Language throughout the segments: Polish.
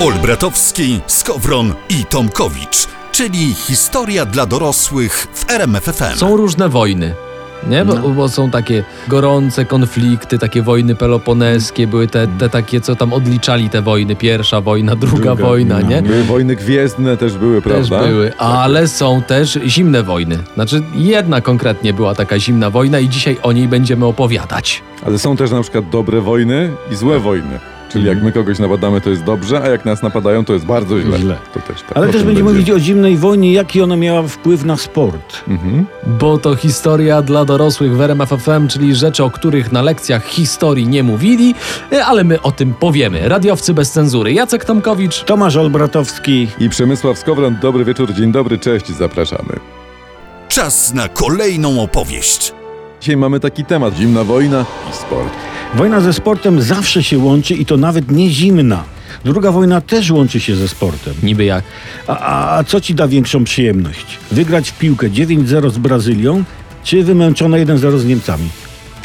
Olbratowski, Skowron i Tomkowicz, czyli historia dla dorosłych w RMFFM. Są różne wojny. Nie? Bo, No. bo są takie gorące konflikty, takie wojny peloponeskie, były te, te takie, co tam odliczali te wojny. Pierwsza wojna, druga, wojna, no. nie? Były wojny gwiezdne też były, Też prawda? były, ale są też zimne wojny. Znaczy, jedna konkretnie była taka zimna wojna i dzisiaj o niej będziemy opowiadać. Ale są też na przykład dobre wojny i złe wojny. Czyli jak my kogoś napadamy, to jest dobrze, a jak nas napadają, to jest bardzo źle. Źle. To też tak. Ale też będziemy będzie. mówić o zimnej wojnie, jaki ona miała wpływ na sport. Mhm. Bo to historia dla dorosłych w RMF FM, czyli rzeczy, o których na lekcjach historii nie mówili, ale my o tym powiemy. Radiowcy bez cenzury. Jacek Tomkowicz. Tomasz Olbratowski. I Przemysław Skowron, dobry wieczór, dzień dobry, cześć, zapraszamy. Czas na kolejną opowieść. Dzisiaj mamy taki temat, zimna wojna i sport. Wojna ze sportem zawsze się łączy i to nawet nie zimna. Druga wojna też łączy się ze sportem. Niby jak. A, a, a co ci da większą przyjemność? Wygrać w piłkę 9-0 z Brazylią, czy wymęczone 1-0 z Niemcami?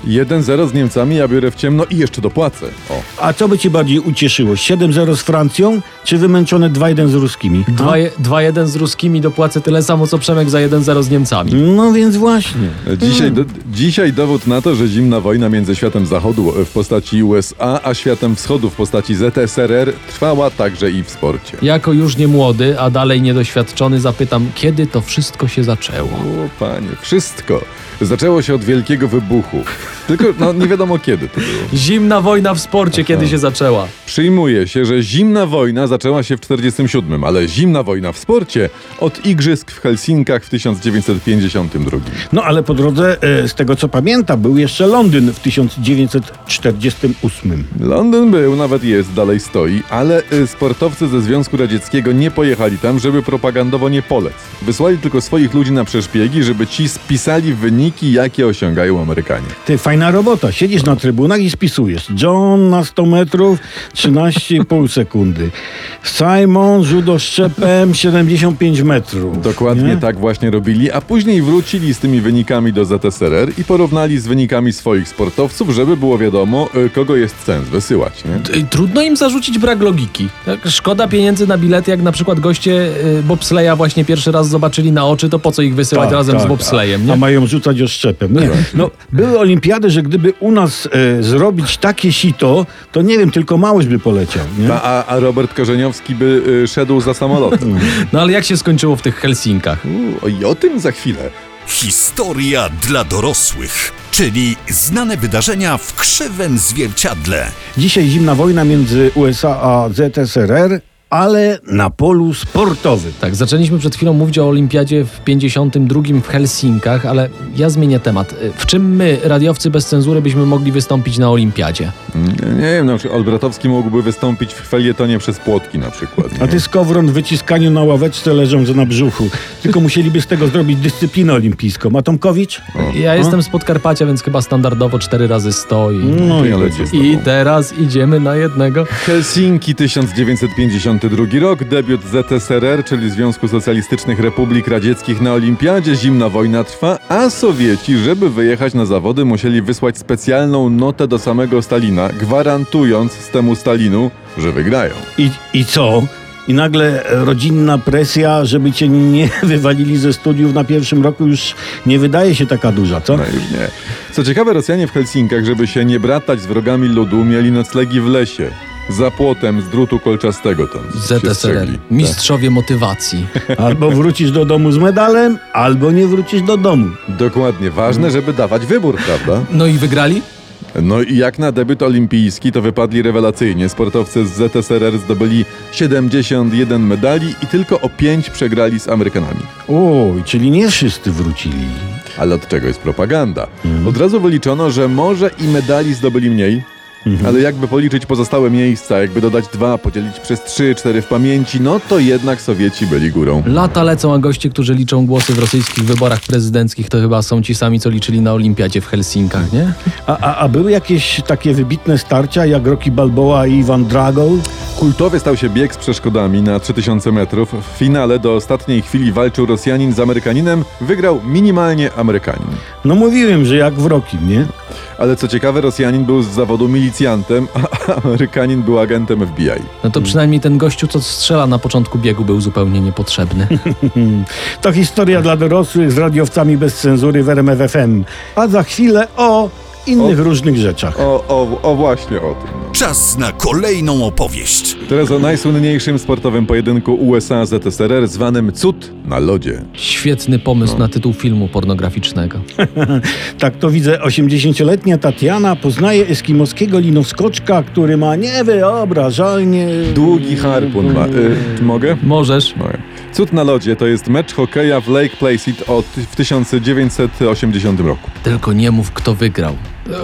1-0 z Niemcami, ja biorę w ciemno i jeszcze dopłacę. O. A co by cię bardziej ucieszyło? 7-0 z Francją, czy wymęczone 2-1 z Ruskimi? A? 2-1 z ruskimi dopłacę tyle samo, co Przemek za 1-0 z Niemcami. No więc właśnie. Dzisiaj, do, dzisiaj dowód na to, że zimna wojna między światem zachodu w postaci USA, a światem wschodu w postaci ZSRR trwała także i w sporcie. Jako już nie młody, a dalej niedoświadczony zapytam, kiedy to wszystko się zaczęło? O panie, wszystko. Zaczęło się od wielkiego wybuchu. Tylko no, nie wiadomo kiedy to było. Zimna wojna w sporcie, kiedy się zaczęła? Przyjmuje się, że zimna wojna zaczęła się w 47, ale zimna wojna w sporcie od igrzysk w Helsinkach w 1952. No ale po drodze, e, z tego co pamiętam, był jeszcze Londyn w 1948. Londyn był, nawet jest, dalej stoi, ale y, sportowcy ze Związku Radzieckiego nie pojechali tam, żeby propagandowo nie polec. Wysłali tylko swoich ludzi na przeszpiegi, żeby ci spisali wyniki, jakie osiągają Amerykanie. Ty, fajna robota. Siedzisz na trybunach i spisujesz. John na 100 metrów 13,5 sekundy. Simon judo szczepem 75 metrów. Dokładnie Nie? tak właśnie robili, a później wrócili z tymi wynikami do ZSRR i porównali z wynikami swoich sportowców, żeby było wiadomo, y, kogo jest sens wysyłać. Nie? T- Trudno im zarzucić brak logiki. Tak, Szkoda pieniędzy na bilety, jak na przykład goście y, bobsleja właśnie pierwszy raz zobaczyli na oczy, to po co ich wysyłać Tak, razem z tak. bobslejem, A nie? mają rzucać oszczepem. Nie. No, były olimpiady, że gdyby u nas e, zrobić takie sito, to nie wiem, tylko małość by poleciał. Nie? A, a, a Robert Korzeniowski by y, szedł za samolotem. No ale jak się skończyło w tych Helsinkach? U, I o tym za chwilę. Historia dla dorosłych, czyli znane wydarzenia w krzywym zwierciadle. Dzisiaj zimna wojna między USA a ZSRR, ale na polu sportowym. Tak, zaczęliśmy przed chwilą mówić o olimpiadzie w 52 w Helsinkach, ale ja zmienię temat. W czym my, radiowcy bez cenzury, byśmy mogli wystąpić na olimpiadzie? Nie, nie wiem, na przykład Olbratowski mógłby wystąpić w felietonie przez płotki na przykład. Nie? A ty skowron w wyciskaniu na ławeczce leżąc na brzuchu. Tylko musieliby z tego zrobić dyscyplinę olimpijską. A Tomkowicz? Ja jestem z Podkarpacia, więc chyba standardowo 4 razy 100 i... No i I teraz idziemy na jednego. Helsinki 1952 rok, debiut ZSRR, czyli Związku Socjalistycznych Republik Radzieckich na Olimpiadzie. Zimna wojna trwa, a Sowieci, żeby wyjechać na zawody, musieli wysłać specjalną notę do samego Stalina, gwarantując z temu Stalinu, że wygrają. I, I co? I nagle rodzinna presja, żeby cię nie wywalili ze studiów na pierwszym roku już nie wydaje się taka duża, co? No już nie. Co ciekawe, Rosjanie w Helsinkach, żeby się nie bratać z wrogami ludu, mieli noclegi w lesie. Za płotem z drutu kolczastego tam. strzegli. Mistrzowie motywacji. Albo wrócisz do domu z medalem, albo nie wrócisz do domu. Dokładnie. Ważne, żeby dawać wybór, prawda? No i wygrali? No i jak na debiut olimpijski to wypadli rewelacyjnie. Sportowcy z ZSRR zdobyli 71 medali i tylko o 5 przegrali z Amerykanami. Oj, czyli nie wszyscy wrócili. Ale od czego jest propaganda? Od razu wyliczono, że może i medali zdobyli mniej, ale jakby policzyć pozostałe miejsca, jakby dodać dwa, podzielić przez trzy, cztery w pamięci, no to jednak Sowieci byli górą. Lata lecą, a goście, którzy liczą głosy w rosyjskich wyborach prezydenckich, to chyba są ci sami, co liczyli na olimpiadzie w Helsinkach, nie? A, a, a były jakieś takie wybitne starcia, jak Rocky Balboa i Ivan Drago? Kultowy stał się bieg z przeszkodami na 3000 metrów. W finale do ostatniej chwili walczył Rosjanin z Amerykaninem, wygrał minimalnie Amerykanin. No mówiłem, że jak w Rocky, nie? Ale co ciekawe, Rosjanin był z zawodu milicjantem, a Amerykanin był agentem FBI. No to przynajmniej ten gościu, co strzela na początku biegu, był zupełnie niepotrzebny. To historia dla dorosłych z radiowcami bez cenzury w RMF FM. A za chwilę o innych różnych rzeczach. O, o, o właśnie o tym. Czas na kolejną opowieść. Teraz o najsłynniejszym sportowym pojedynku USA-ZSRR zwanym Cud na lodzie. Świetny pomysł na tytuł filmu pornograficznego. Tak to widzę, 80-letnia Tatiana poznaje eskimoskiego linoskoczka, który ma niewyobrażalnie... Długi harpun ma. Y, mogę? Możesz? Mogę. Cud na lodzie to jest mecz hokeja w Lake Placid od, w 1980 roku. Tylko nie mów, kto wygrał.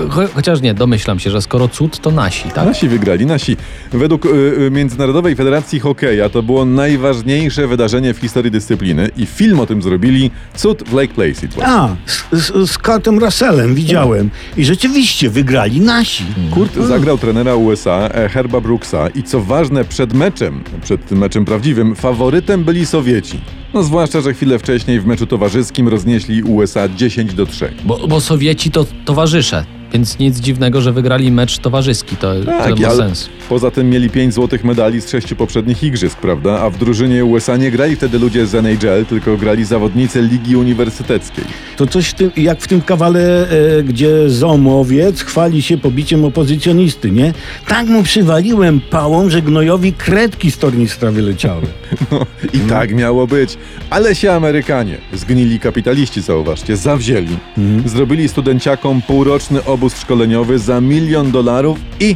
Cho chociaż nie, domyślam się, że skoro cud, to nasi, tak? Nasi wygrali, nasi. Według y, y, Międzynarodowej Federacji Hokeja to było najważniejsze wydarzenie w historii dyscypliny i film o tym zrobili Cud w Lake Placid. właśnie. A, z, z, z Kurtem Russellem widziałem. I rzeczywiście wygrali nasi. Kurt zagrał trenera USA e, Herba Brooksa i co ważne przed meczem, przed tym meczem prawdziwym, faworytem byli Sowieci. No zwłaszcza, że chwilę wcześniej w meczu towarzyskim roznieśli USA 10 do 3. Bo, bo Sowieci to towarzysze, więc nic dziwnego, że wygrali mecz towarzyski. To, to ma sens. poza tym mieli 5 złotych medali z 6 poprzednich igrzysk, prawda? A w drużynie USA nie grali wtedy ludzie z NHL, tylko grali zawodnicy Ligi Uniwersyteckiej. To coś w tym, jak w tym kawale, e, gdzie Zomowiec chwali się pobiciem opozycjonisty, nie? Tak mu przywaliłem pałą, że gnojowi kredki z tornistra wyleciały. No, I tak miało być. Ale się Amerykanie, zgnili kapitaliści, zauważcie, zawzięli. Zrobili studenciakom półroczny obóz szkoleniowy za milion dolarów i,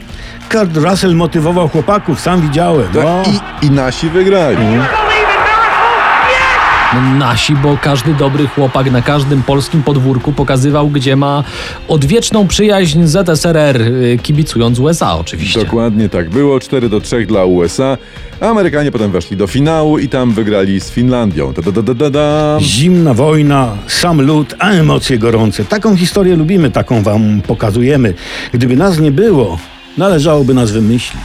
Kurt Russell motywował chłopaków, sam widziałem. No. i, i nasi wygrali. Nasi, bo każdy dobry chłopak na każdym polskim podwórku pokazywał, gdzie ma odwieczną przyjaźń ZSRR, y, kibicując USA oczywiście. Dokładnie tak było, 4 do 3 dla USA. Amerykanie potem weszli do finału i tam wygrali z Finlandią. Da, da, da, da, da. Zimna wojna, sam lód, a emocje gorące. Taką historię lubimy, taką wam pokazujemy. Gdyby nas nie było, należałoby nas wymyślić.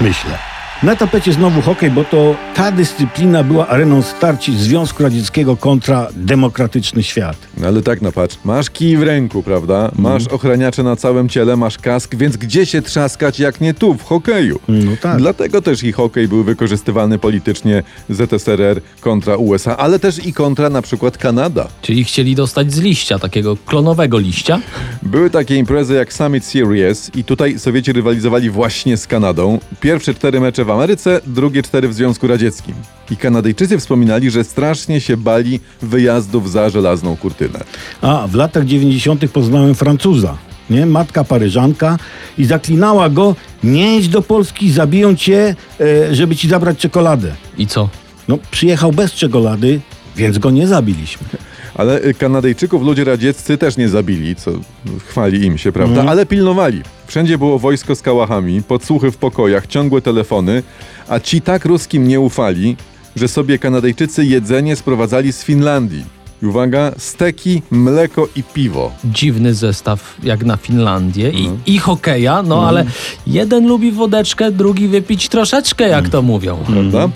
Myślę. Na tapecie znowu hokej, bo to ta dyscyplina była areną starci Związku Radzieckiego kontra demokratyczny świat. No ale tak napatrz, masz kij w ręku, prawda? Masz ochraniacze na całym ciele, masz kask, więc gdzie się trzaskać jak nie tu, w hokeju? No tak. Dlatego też i hokej był wykorzystywany politycznie ZSRR kontra USA, ale też i kontra na przykład Kanada. Czyli chcieli dostać z liścia, takiego klonowego liścia. Były takie imprezy jak Summit Series i tutaj Sowieci rywalizowali właśnie z Kanadą. Pierwsze cztery mecze w Ameryce, drugie cztery w Związku Radzieckim. I Kanadyjczycy wspominali, że strasznie się bali wyjazdów za żelazną kurtynę. A w latach 90. poznałem Francuza, nie? Matka Paryżanka i zaklinała go, nie idź do Polski, zabiją cię, e, żeby ci zabrać czekoladę. I co? No, przyjechał bez czekolady, więc go nie zabiliśmy. Ale y, Kanadyjczyków ludzie radzieccy też nie zabili, co chwali im się, prawda? Ale pilnowali. Wszędzie było wojsko z kałachami, podsłuchy w pokojach, ciągłe telefony, a ci tak ruskim nie ufali, że sobie Kanadyjczycy jedzenie sprowadzali z Finlandii. I uwaga, steki, mleko i piwo. Dziwny zestaw jak na Finlandię i, i hokeja, no ale jeden lubi wodeczkę, drugi wypić troszeczkę, jak to mówią. prawda?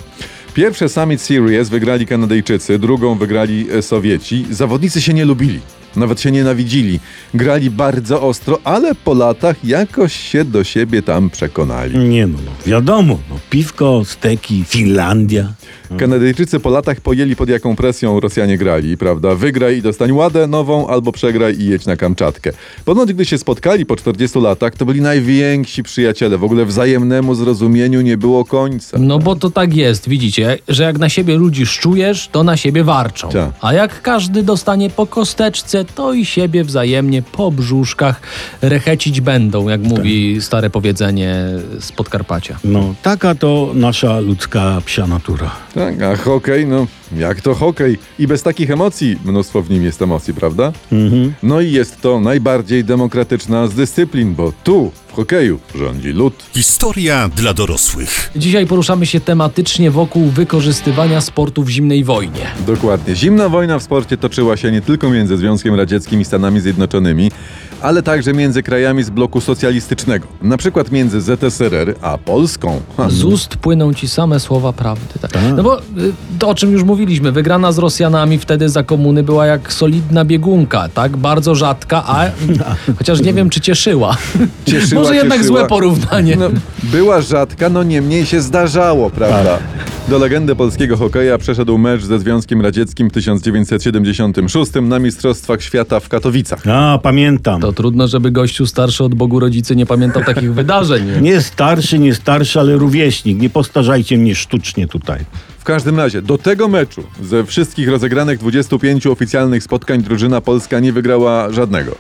Pierwsze Summit Series wygrali Kanadyjczycy, drugą wygrali e, Sowieci. Zawodnicy się nie lubili, nawet się nienawidzili. Grali bardzo ostro, ale po latach jakoś się do siebie tam przekonali. Nie no, no wiadomo, no, piwko, steki, Finlandia. Kanadyjczycy po latach pojęli pod jaką presją Rosjanie grali, prawda? Wygraj i dostań ładę nową, albo przegraj i jedź na Kamczatkę. Ponoć gdy się spotkali po 40 latach, to byli najwięksi przyjaciele. W ogóle wzajemnemu zrozumieniu nie było końca. No bo to tak jest, widzicie, że jak na siebie ludzi szczujesz, to na siebie warczą. Tak. A jak każdy dostanie po kosteczce, to i siebie wzajemnie po brzuszkach rechecić będą, jak mówi stare powiedzenie z Podkarpacia. No, taka to nasza ludzka psia natura. Tak, a hokej, no jak to hokej? I bez takich emocji, mnóstwo w nim jest emocji, prawda? No i jest to najbardziej demokratyczna z dyscyplin, bo tu, w hokeju, rządzi lud. Historia dla dorosłych. Dzisiaj poruszamy się tematycznie wokół wykorzystywania sportu w zimnej wojnie. Dokładnie. Zimna wojna w sporcie toczyła się nie tylko między Związkiem Radzieckim i Stanami Zjednoczonymi, ale także między krajami z bloku socjalistycznego, na przykład między ZSRR a Polską. Ha. Z ust płyną ci same słowa prawdy. Tak. No bo y, to, o czym już mówiliśmy, wygrana z Rosjanami wtedy za komuny była jak solidna biegunka, tak? Bardzo rzadka, a chociaż nie wiem, czy cieszyła. Cieszyła, Może jednak cieszyła. złe porównanie. No, była rzadka, no niemniej się zdarzało, prawda? Do legendy polskiego hokeja przeszedł mecz ze Związkiem Radzieckim w 1976 na Mistrzostwach Świata w Katowicach. A, pamiętam. To trudno, żeby gościu starszy od Bogu rodzicy nie pamiętał takich wydarzeń. Nie starszy, nie starszy, ale rówieśnik. Nie postarzajcie mnie sztucznie tutaj. W każdym razie, do tego meczu ze wszystkich rozegranych 25 oficjalnych spotkań drużyna polska nie wygrała żadnego.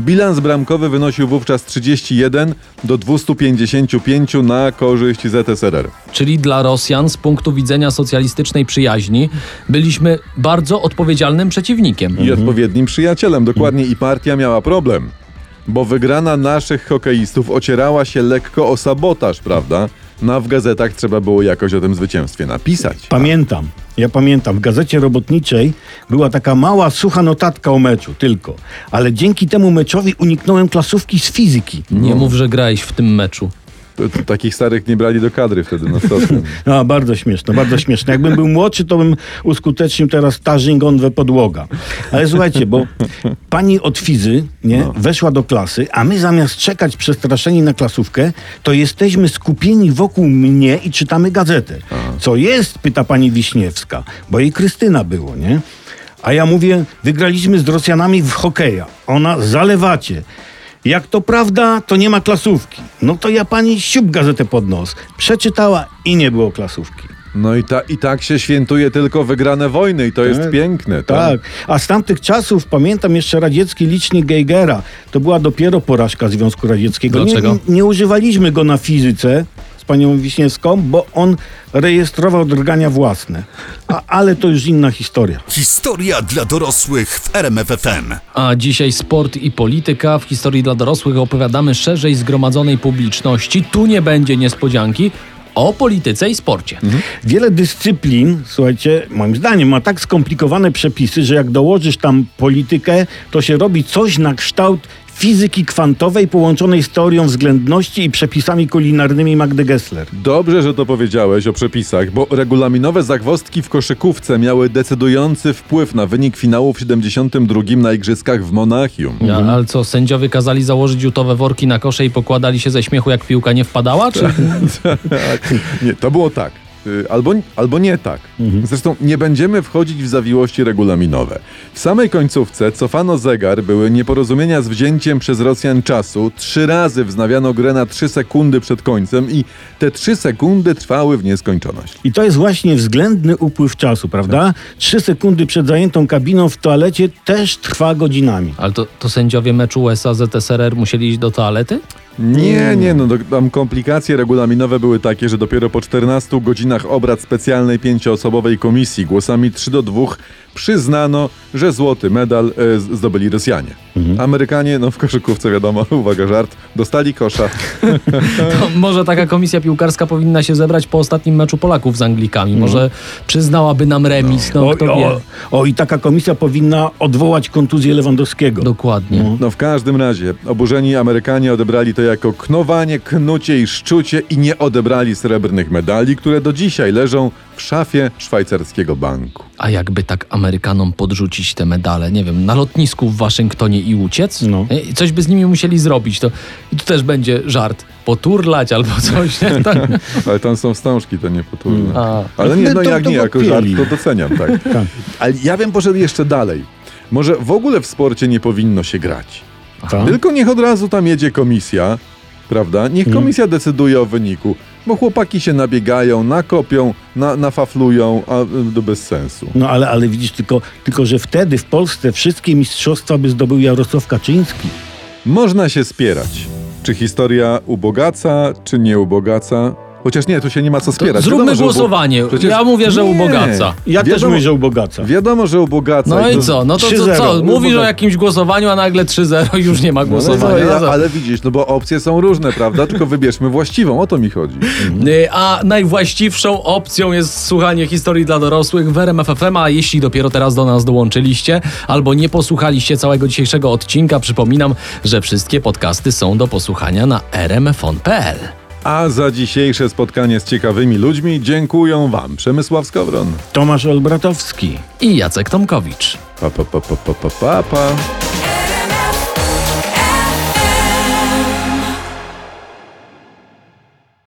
Bilans bramkowy wynosił wówczas 31 do 255 na korzyść ZSRR. Czyli dla Rosjan z punktu widzenia socjalistycznej przyjaźni byliśmy bardzo odpowiedzialnym przeciwnikiem. i odpowiednim przyjacielem. Dokładnie i partia miała problem. Bo wygrana naszych hokeistów ocierała się lekko o sabotaż, prawda? No a w gazetach trzeba było jakoś o tym zwycięstwie napisać. Pamiętam. Ja pamiętam. W gazecie robotniczej była taka mała, sucha notatka o meczu, tylko. Ale dzięki temu meczowi uniknąłem klasówki z fizyki. Nie mów, że grałeś w tym meczu. Takich starych nie brali do kadry wtedy na stosem. No, bardzo śmieszne, bardzo śmieszne. Jakbym był młodszy, to bym uskutecznił teraz tarzing we podłoga. Ale słuchajcie, bo pani od fizy nie, weszła do klasy, a my zamiast czekać przestraszeni na klasówkę, to jesteśmy skupieni wokół mnie i czytamy gazetę. Co jest? Pyta pani Wiśniewska, bo jej Krystyna było, nie? A ja mówię, wygraliśmy z Rosjanami w hokeja. Ona, zalewacie. Jak to prawda, to nie ma klasówki. No to ja pani siup gazetę pod nos. Przeczytała i nie było klasówki. No i, ta, i tak się świętuje tylko wygrane wojny i to jest Tak. piękne. Tak. A z tamtych czasów pamiętam jeszcze radziecki licznik Geigera. To była dopiero porażka Związku Radzieckiego. Nie, Dlaczego? nie, nie używaliśmy go na fizyce z panią Wiśniewską, bo on rejestrował drgania własne. A, ale to już inna historia. Historia dla dorosłych w RMFFM. A dzisiaj sport i polityka. W historii dla dorosłych opowiadamy szerzej zgromadzonej publiczności. Tu nie będzie niespodzianki o polityce i sporcie. Wiele dyscyplin, słuchajcie, moim zdaniem ma tak skomplikowane przepisy, że jak dołożysz tam politykę, to się robi coś na kształt fizyki kwantowej połączonej z teorią względności i przepisami kulinarnymi Magdy Gessler. Dobrze, że to powiedziałeś o przepisach, bo regulaminowe zagwozdki w koszykówce miały decydujący wpływ na wynik finału w 72 na Igrzyskach w Monachium. A, ale co, sędziowie kazali założyć jutowe worki na kosze i pokładali się ze śmiechu, jak piłka nie wpadała? Czy... Nie, to było tak. Y, Albo, albo nie tak. Zresztą nie będziemy wchodzić w zawiłości regulaminowe. W samej końcówce cofano zegar, były nieporozumienia z wzięciem przez Rosjan czasu. Trzy razy wznawiano grę na trzy sekundy przed końcem i te trzy sekundy trwały w nieskończoność. I to jest właśnie względny upływ czasu, prawda? Trzy sekundy przed zajętą kabiną w toalecie też trwa godzinami. Ale to, to sędziowie meczu USA-ZSRR musieli iść do toalety? Nie, nie, no tam komplikacje regulaminowe były takie, że dopiero po 14 godzinach obrad specjalnej pięcioosobowej komisji głosami 3 do 2 przyznano, że złoty medal e, zdobyli Rosjanie. Amerykanie, no w koszykówce wiadomo, uwaga, żart, dostali kosza. To może taka komisja piłkarska powinna się zebrać po ostatnim meczu Polaków z Anglikami. Może przyznałaby nam remis, no O, kto wie. o, o, i taka komisja powinna odwołać kontuzję Lewandowskiego. Dokładnie. No w każdym razie, oburzeni Amerykanie odebrali to jako knowanie, knucie i szczucie i nie odebrali srebrnych medali, które do dzisiaj leżą w szafie szwajcarskiego banku. A jakby tak Amerykanom podrzucić te medale, nie wiem, na lotnisku w Waszyngtonie i uciec? No. E, Coś by z nimi musieli zrobić. To, I tu też będzie żart. Poturlać albo coś. Nie? Tak. Ale tam są wstążki, to nie potulne. A. Ale nie, no To- jak to nie, jako żart, to doceniam, tak. Tak. Ale ja bym poszedł jeszcze dalej. Może w ogóle w sporcie nie powinno się grać. Tak? Tylko niech od razu tam jedzie komisja, prawda? Niech komisja decyduje o wyniku, bo chłopaki się nabiegają, nakopią, na, nafaflują, a y, to bez sensu. No ale, ale widzisz, tylko, tylko że wtedy w Polsce wszystkie mistrzostwa by zdobył Jarosław Kaczyński. Można się spierać, czy historia ubogaca, czy nie ubogaca, Chociaż nie, tu się nie ma co To spierać. zróbmy Wiadomo, głosowanie. Przecież- Ja mówię, że Nie. ubogaca. Ja też Wiadomo- mówię, że ubogaca. Wiadomo, że ubogaca. No i co? No to, 3-0. co? Mówisz o Ubogaca. jakimś głosowaniu, a nagle 3-0 i już nie ma No, no, głosowania. no, No, co? ale widzisz, no bo opcje są różne, prawda? Tylko wybierzmy właściwą, o to mi chodzi. Y, A najwłaściwszą opcją jest słuchanie historii dla dorosłych w RMF FM, a jeśli dopiero teraz do nas dołączyliście albo nie posłuchaliście całego dzisiejszego odcinka, przypominam, że wszystkie podcasty są do posłuchania na rmfon.pl. A za dzisiejsze spotkanie z ciekawymi ludźmi dziękuję Wam Przemysław Skowron. Tomasz Olbratowski. I Jacek Tomkowicz. Pa, pa, pa, pa, pa, pa, pa.